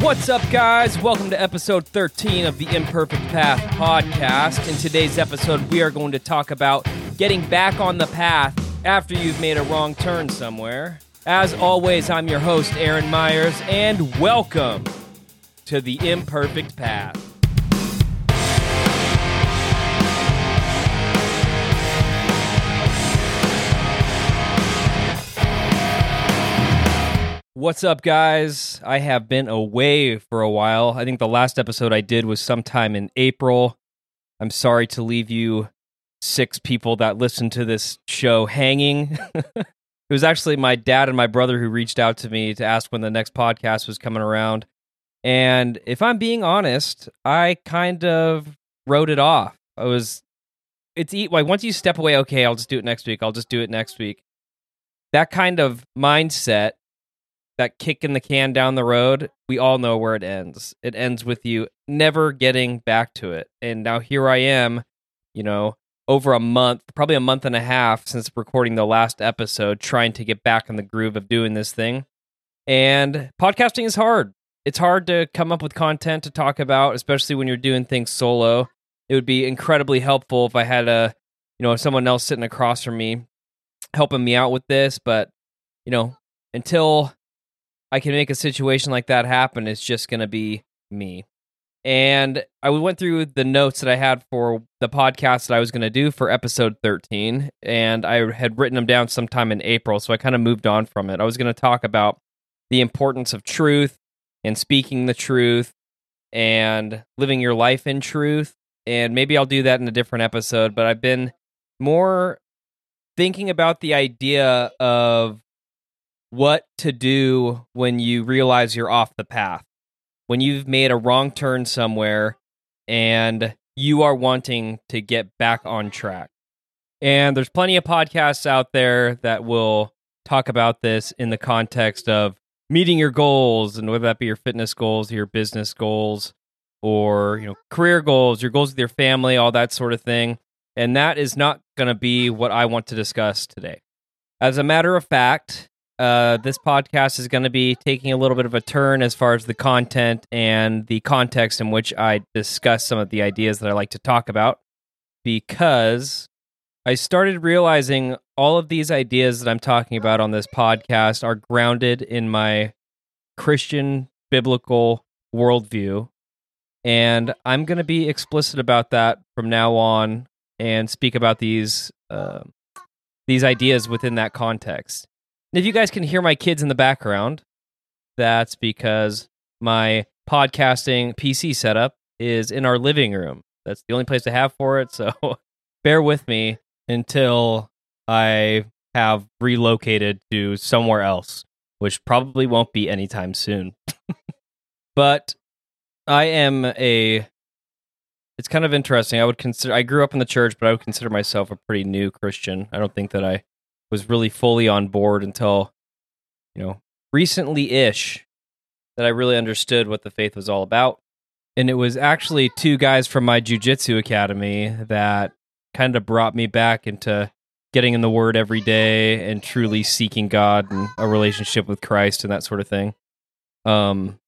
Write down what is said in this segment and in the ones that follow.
What's up, guys? Welcome to episode 13 of the Imperfect Path podcast. In today's episode, we are going to talk about getting back on the path after you've made a wrong turn somewhere. As always, I'm your host, Aaron Myers, and welcome to the Imperfect Path. What's up, guys? I have been away for a while. I think the last episode I did was sometime in April. I'm sorry to leave you six people that listen to this show hanging. it was actually my dad and my brother who reached out to me to ask when the next podcast was coming around. And if I'm being honest, I kind of wrote it off. I was, it's like once you step away, okay, I'll just do it next week. I'll just do it next week. That kind of mindset that kick in the can down the road, we all know where it ends. It ends with you never getting back to it. And now here I am, you know, over a month, probably a month and a half since recording the last episode, trying to get back in the groove of doing this thing. And podcasting is hard. It's hard to come up with content to talk about, especially when you're doing things solo. It would be incredibly helpful if I had a, you know, someone else sitting across from me helping me out with this, but you know, until I can make a situation like that happen, it's just going to be me. And I went through the notes that I had for the podcast that I was going to do for episode 13, and I had written them down sometime in April. So I kind of moved on from it. I was going to talk about the importance of truth and speaking the truth and living your life in truth. And maybe I'll do that in a different episode, but I've been more thinking about the idea of what to do when you realize you're off the path. When you've made a wrong turn somewhere and you are wanting to get back on track. And there's plenty of podcasts out there that will talk about this in the context of meeting your goals and whether that be your fitness goals, your business goals, or you know, career goals, your goals with your family, all that sort of thing. And that is not going to be what I want to discuss today. As a matter of fact, uh, this podcast is going to be taking a little bit of a turn as far as the content and the context in which I discuss some of the ideas that I like to talk about because I started realizing all of these ideas that I'm talking about on this podcast are grounded in my Christian biblical worldview. And I'm going to be explicit about that from now on and speak about these uh, these ideas within that context. If you guys can hear my kids in the background, that's because my podcasting PC setup is in our living room. That's the only place to have for it. So bear with me until I have relocated to somewhere else, which probably won't be anytime soon. but I am a. It's kind of interesting. I would consider. I grew up in the church, but I would consider myself a pretty new Christian. I don't think that I was really fully on board until, you know, recently ish that I really understood what the faith was all about. And it was actually two guys from my jujitsu academy that kind of brought me back into getting in the word every day and truly seeking God and a relationship with Christ and that sort of thing. Um,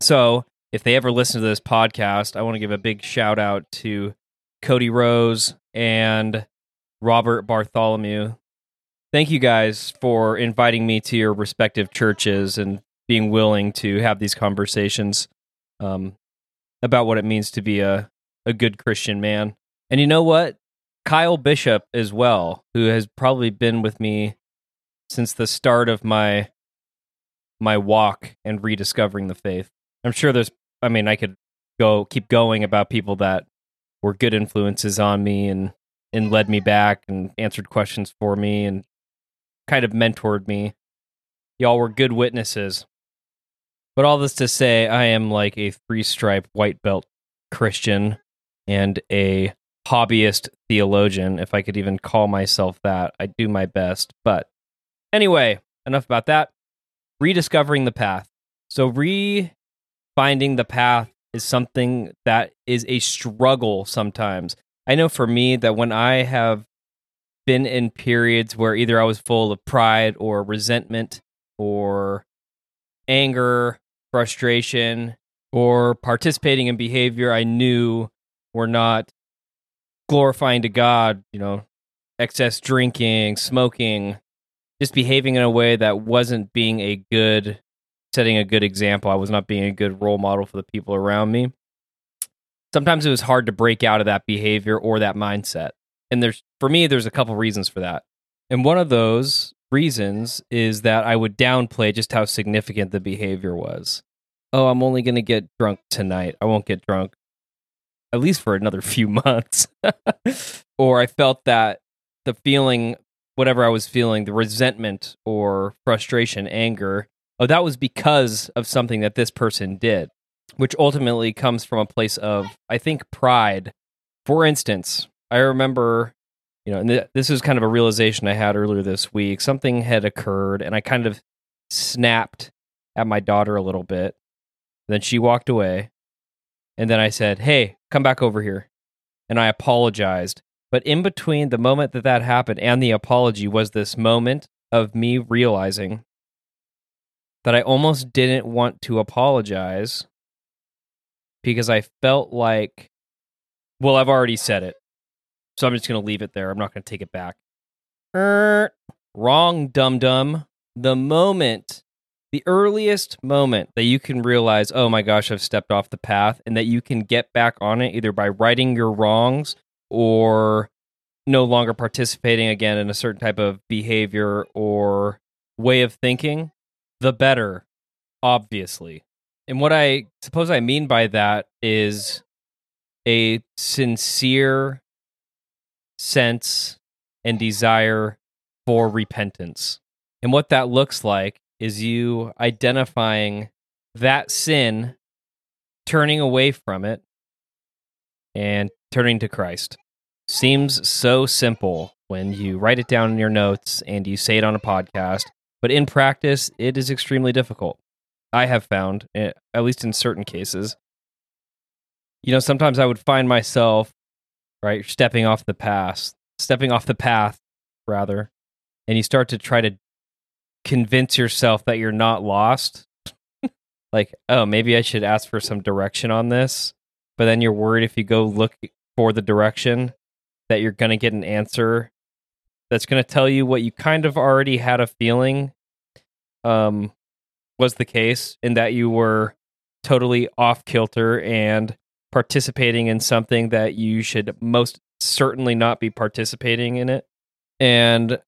so if they ever listen to this podcast, I want to give a big shout out to Cody Rose and Robert Bartholomew thank you guys for inviting me to your respective churches and being willing to have these conversations um, about what it means to be a, a good Christian man. And you know what? Kyle Bishop as well, who has probably been with me since the start of my my walk and rediscovering the faith. I'm sure there's I mean I could go keep going about people that were good influences on me and and led me back and answered questions for me and kind of mentored me. Y'all were good witnesses. But all this to say, I am like a three stripe white belt Christian and a hobbyist theologian, if I could even call myself that. I do my best. But anyway, enough about that. Rediscovering the path. So, re finding the path is something that is a struggle sometimes. I know for me that when I have been in periods where either I was full of pride or resentment or anger frustration, or participating in behavior I knew were not glorifying to God, you know, excess drinking, smoking, just behaving in a way that wasn't being a good setting a good example. I was not being a good role model for the people around me. Sometimes it was hard to break out of that behavior or that mindset. And there's for me there's a couple reasons for that. And one of those reasons is that I would downplay just how significant the behavior was. Oh, I'm only going to get drunk tonight. I won't get drunk at least for another few months. or I felt that the feeling, whatever I was feeling, the resentment or frustration, anger, oh, that was because of something that this person did, which ultimately comes from a place of, I think, pride. For instance, I remember, you know, and th- this is kind of a realization I had earlier this week. Something had occurred, and I kind of snapped at my daughter a little bit. Then she walked away. And then I said, Hey, come back over here. And I apologized. But in between the moment that that happened and the apology was this moment of me realizing that I almost didn't want to apologize because I felt like, well, I've already said it. So I'm just going to leave it there. I'm not going to take it back. Er, wrong, dum dum. The moment, the earliest moment that you can realize, oh my gosh, I've stepped off the path, and that you can get back on it either by righting your wrongs or no longer participating again in a certain type of behavior or way of thinking the better, obviously. And what I suppose I mean by that is a sincere sense and desire for repentance. And what that looks like is you identifying that sin, turning away from it, and turning to Christ. Seems so simple when you write it down in your notes and you say it on a podcast, but in practice, it is extremely difficult. I have found, eh, at least in certain cases. You know, sometimes I would find myself, right, You're stepping off the path, stepping off the path, rather, and you start to try to convince yourself that you're not lost. like, oh, maybe I should ask for some direction on this. But then you're worried if you go look for the direction that you're going to get an answer that's going to tell you what you kind of already had a feeling um, was the case, in that you were totally off kilter and participating in something that you should most certainly not be participating in it. And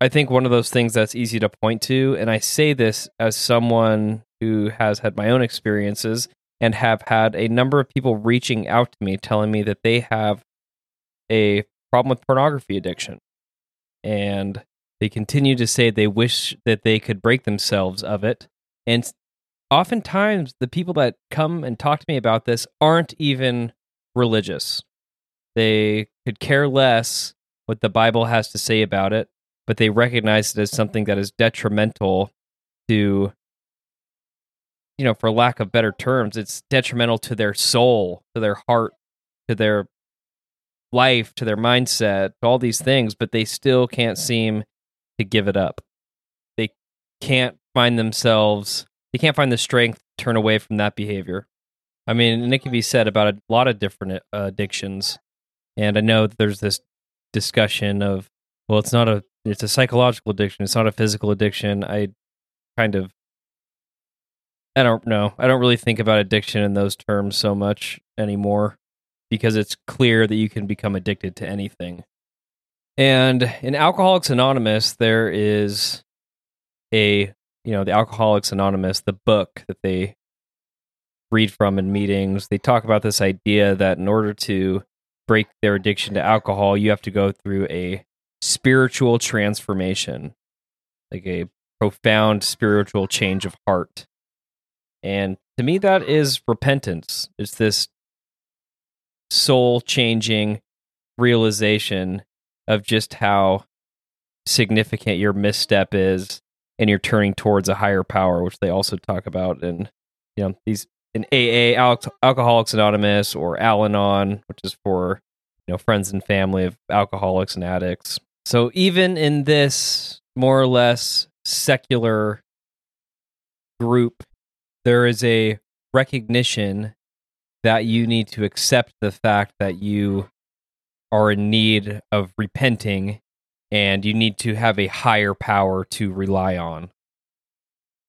I think one of those things that's easy to point to, and I say this as someone who has had my own experiences and have had a number of people reaching out to me telling me that they have a problem with pornography addiction and they continue to say they wish that they could break themselves of it. And oftentimes, the people that come and talk to me about this aren't even religious. They could care less what the Bible has to say about it, but they recognize it as something that is detrimental to, you know, for lack of better terms, it's detrimental to their soul, to their heart, to their life, to their mindset, to all these things, but they still can't seem to give it up. They can't find themselves, they can't find the strength to turn away from that behavior. I mean, and it can be said about a lot of different uh, addictions. And I know that there's this discussion of, well, it's not a, it's a psychological addiction. It's not a physical addiction. I kind of, I don't know. I don't really think about addiction in those terms so much anymore because it's clear that you can become addicted to anything. And in Alcoholics Anonymous, there is a, you know, the Alcoholics Anonymous, the book that they read from in meetings. They talk about this idea that in order to break their addiction to alcohol, you have to go through a spiritual transformation, like a profound spiritual change of heart. And to me, that is repentance. It's this soul changing realization of just how significant your misstep is and you're turning towards a higher power which they also talk about in you know these in AA Al- Alcoholics Anonymous or Al-Anon which is for you know friends and family of alcoholics and addicts. So even in this more or less secular group there is a recognition that you need to accept the fact that you are in need of repenting and you need to have a higher power to rely on.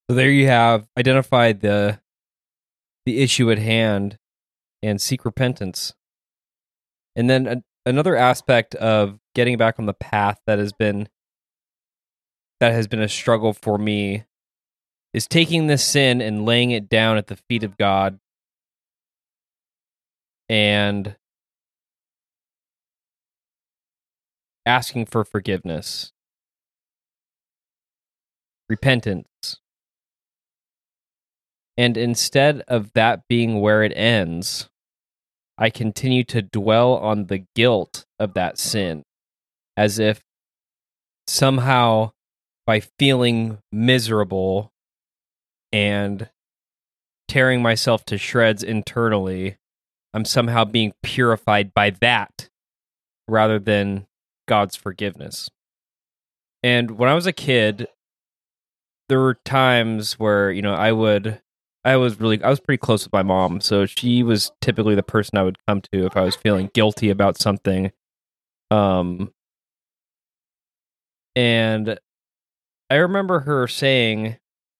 So there you have identified the the issue at hand and seek repentance. And then a, another aspect of getting back on the path that has been that has been a struggle for me is taking this sin and laying it down at the feet of God and asking for forgiveness, repentance. And instead of that being where it ends, I continue to dwell on the guilt of that sin as if somehow by feeling miserable and tearing myself to shreds internally, I'm somehow being purified by that rather than God's forgiveness. And when I was a kid, there were times where, you know, I would I was really I was pretty close with my mom, so she was typically the person I would come to if I was feeling guilty about something. Um and I remember her saying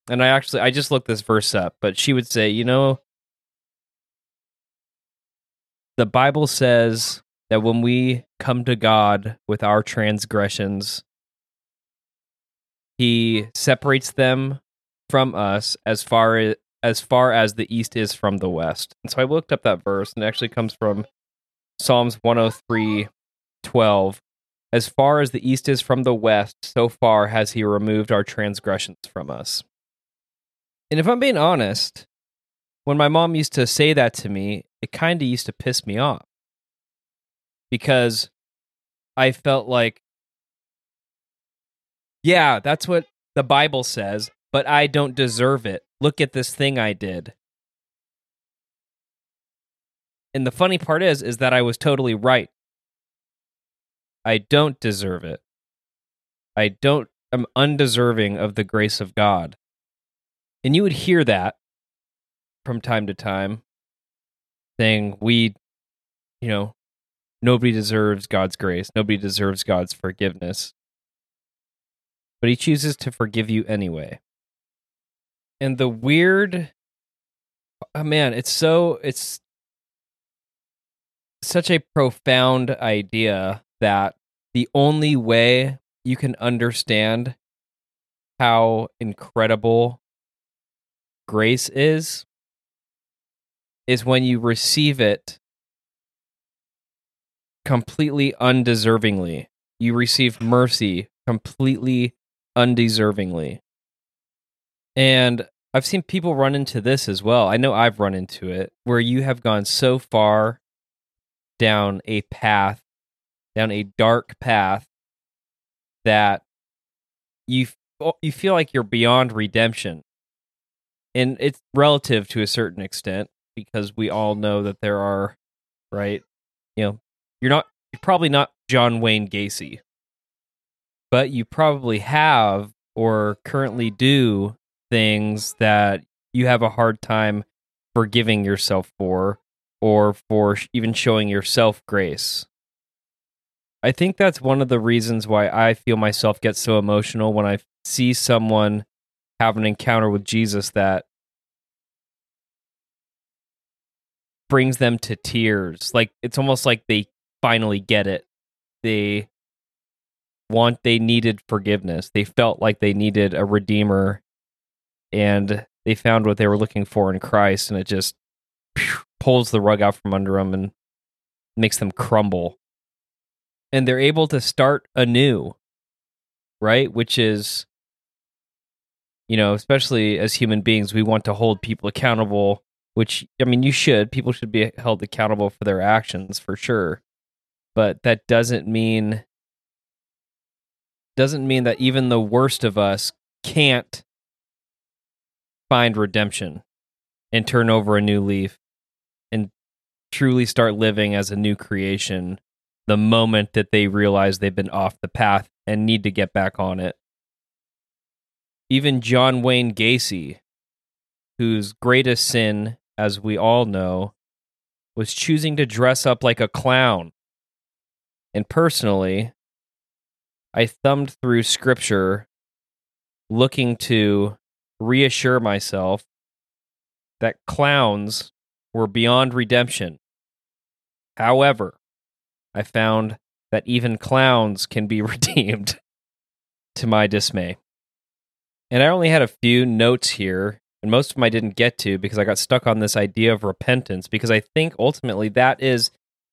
and I actually I just looked this verse up, but she would say, you know, the Bible says that when we come to God with our transgressions, he separates them from us as far as as far as the east is from the west. And so I looked up that verse and it actually comes from Psalms 103 12. As far as the east is from the west, so far has he removed our transgressions from us. And if I'm being honest, when my mom used to say that to me, it kind of used to piss me off because I felt like, yeah, that's what the Bible says, but I don't deserve it. Look at this thing I did. And the funny part is is that I was totally right. I don't deserve it. I don't I'm undeserving of the grace of God. And you would hear that from time to time saying we you know nobody deserves God's grace. Nobody deserves God's forgiveness. But he chooses to forgive you anyway and the weird oh man it's so it's such a profound idea that the only way you can understand how incredible grace is is when you receive it completely undeservingly you receive mercy completely undeservingly and I've seen people run into this as well. I know I've run into it where you have gone so far down a path, down a dark path that you oh, you feel like you're beyond redemption. And it's relative to a certain extent because we all know that there are right, you know, you're not you're probably not John Wayne Gacy. But you probably have or currently do things that you have a hard time forgiving yourself for or for even showing yourself grace. I think that's one of the reasons why I feel myself get so emotional when I see someone have an encounter with Jesus that brings them to tears. Like it's almost like they finally get it. They want they needed forgiveness. They felt like they needed a redeemer and they found what they were looking for in Christ, and it just pulls the rug out from under them and makes them crumble. And they're able to start anew, right? Which is, you know, especially as human beings, we want to hold people accountable, which, I mean, you should. People should be held accountable for their actions for sure. But that doesn't mean doesn't mean that even the worst of us can't find redemption and turn over a new leaf and truly start living as a new creation the moment that they realize they've been off the path and need to get back on it. Even John Wayne Gacy, whose greatest sin, as we all know, was choosing to dress up like a clown. And personally, I thumbed through scripture looking to reassure myself that clowns were beyond redemption. However, I found that even clowns can be redeemed to my dismay. And I only had a few notes here, and most of them I didn't get to because I got stuck on this idea of repentance because I think ultimately that is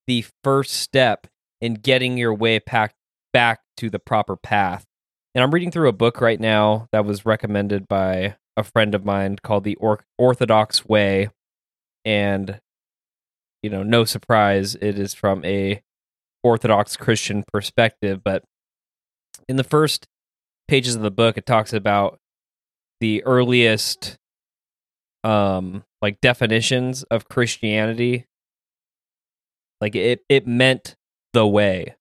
the first step in getting your way back back to the proper path. And I'm reading through a book right now that was recommended by a friend of mine called The or- Orthodox Way. And, you know, no surprise, it is from a Orthodox Christian perspective. But in the first pages of the book, it talks about the earliest, um, like definitions of Christianity. Like it, it meant the way.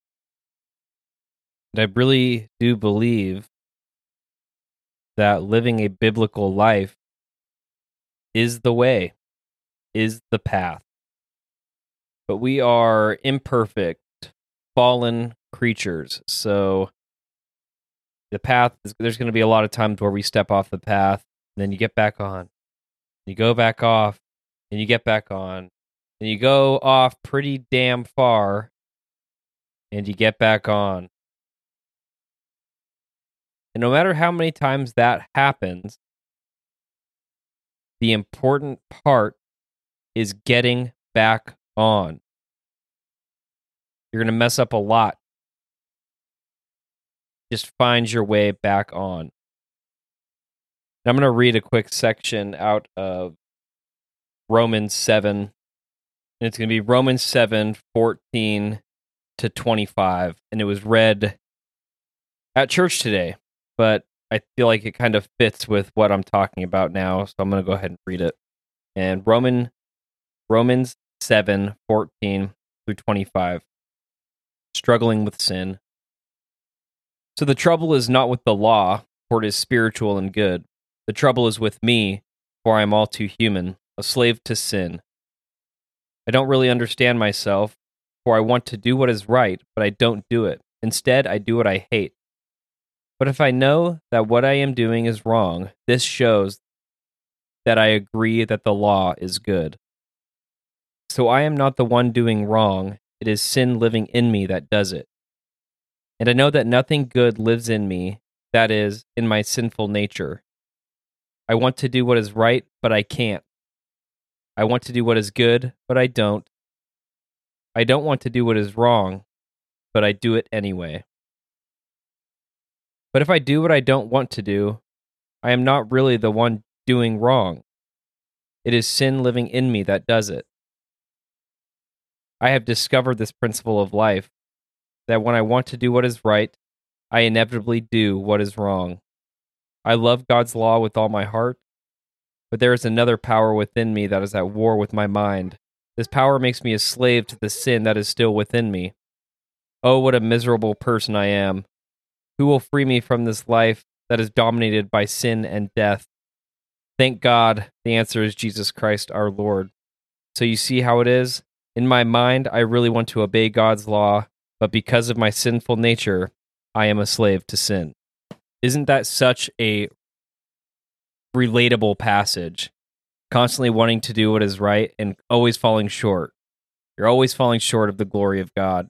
And I really do believe that living a biblical life is the way, is the path. But we are imperfect, fallen creatures. So the path, is, there's going to be a lot of times where we step off the path, then you get back on. You go back off, and you get back on. And you go off pretty damn far, and you get back on. And no matter how many times that happens, the important part is getting back on. You're going to mess up a lot. Just find your way back on. And I'm going to read a quick section out of Romans 7. And it's going to be Romans 7 14 to 25. And it was read at church today but I feel like it kind of fits with what I'm talking about now, so I'm going to go ahead and read it. And Roman Romans 7, 14 through 25. Struggling with sin. So the trouble is not with the law, for it is spiritual and good. The trouble is with me, for I am all too human, a slave to sin. I don't really understand myself, for I want to do what is right, but I don't do it. Instead, I do what I hate. But if I know that what I am doing is wrong, this shows that I agree that the law is good. So I am not the one doing wrong, it is sin living in me that does it. And I know that nothing good lives in me, that is, in my sinful nature. I want to do what is right, but I can't. I want to do what is good, but I don't. I don't want to do what is wrong, but I do it anyway. But if I do what I don't want to do, I am not really the one doing wrong. It is sin living in me that does it. I have discovered this principle of life that when I want to do what is right, I inevitably do what is wrong. I love God's law with all my heart, but there is another power within me that is at war with my mind. This power makes me a slave to the sin that is still within me. Oh, what a miserable person I am. Who will free me from this life that is dominated by sin and death? Thank God the answer is Jesus Christ our Lord. So you see how it is? In my mind, I really want to obey God's law, but because of my sinful nature, I am a slave to sin. Isn't that such a relatable passage? Constantly wanting to do what is right and always falling short. You're always falling short of the glory of God.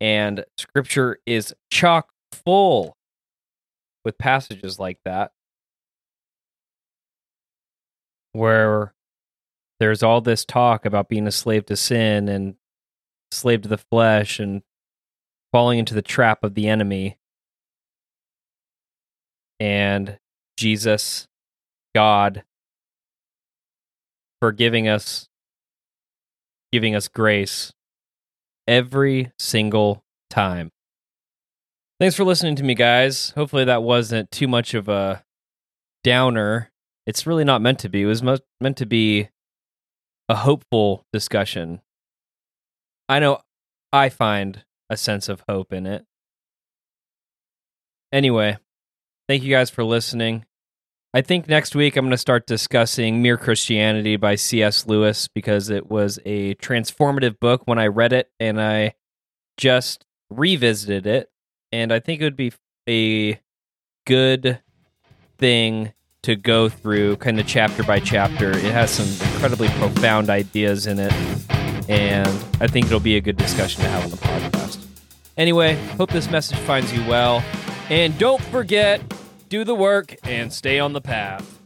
And scripture is chock full with passages like that where there's all this talk about being a slave to sin and slave to the flesh and falling into the trap of the enemy and Jesus God forgiving us giving us grace every single time Thanks for listening to me, guys. Hopefully, that wasn't too much of a downer. It's really not meant to be. It was meant to be a hopeful discussion. I know I find a sense of hope in it. Anyway, thank you guys for listening. I think next week I'm going to start discussing Mere Christianity by C.S. Lewis because it was a transformative book when I read it and I just revisited it. And I think it would be a good thing to go through kind of chapter by chapter. It has some incredibly profound ideas in it. And I think it'll be a good discussion to have on the podcast. Anyway, hope this message finds you well. And don't forget do the work, and stay on the path.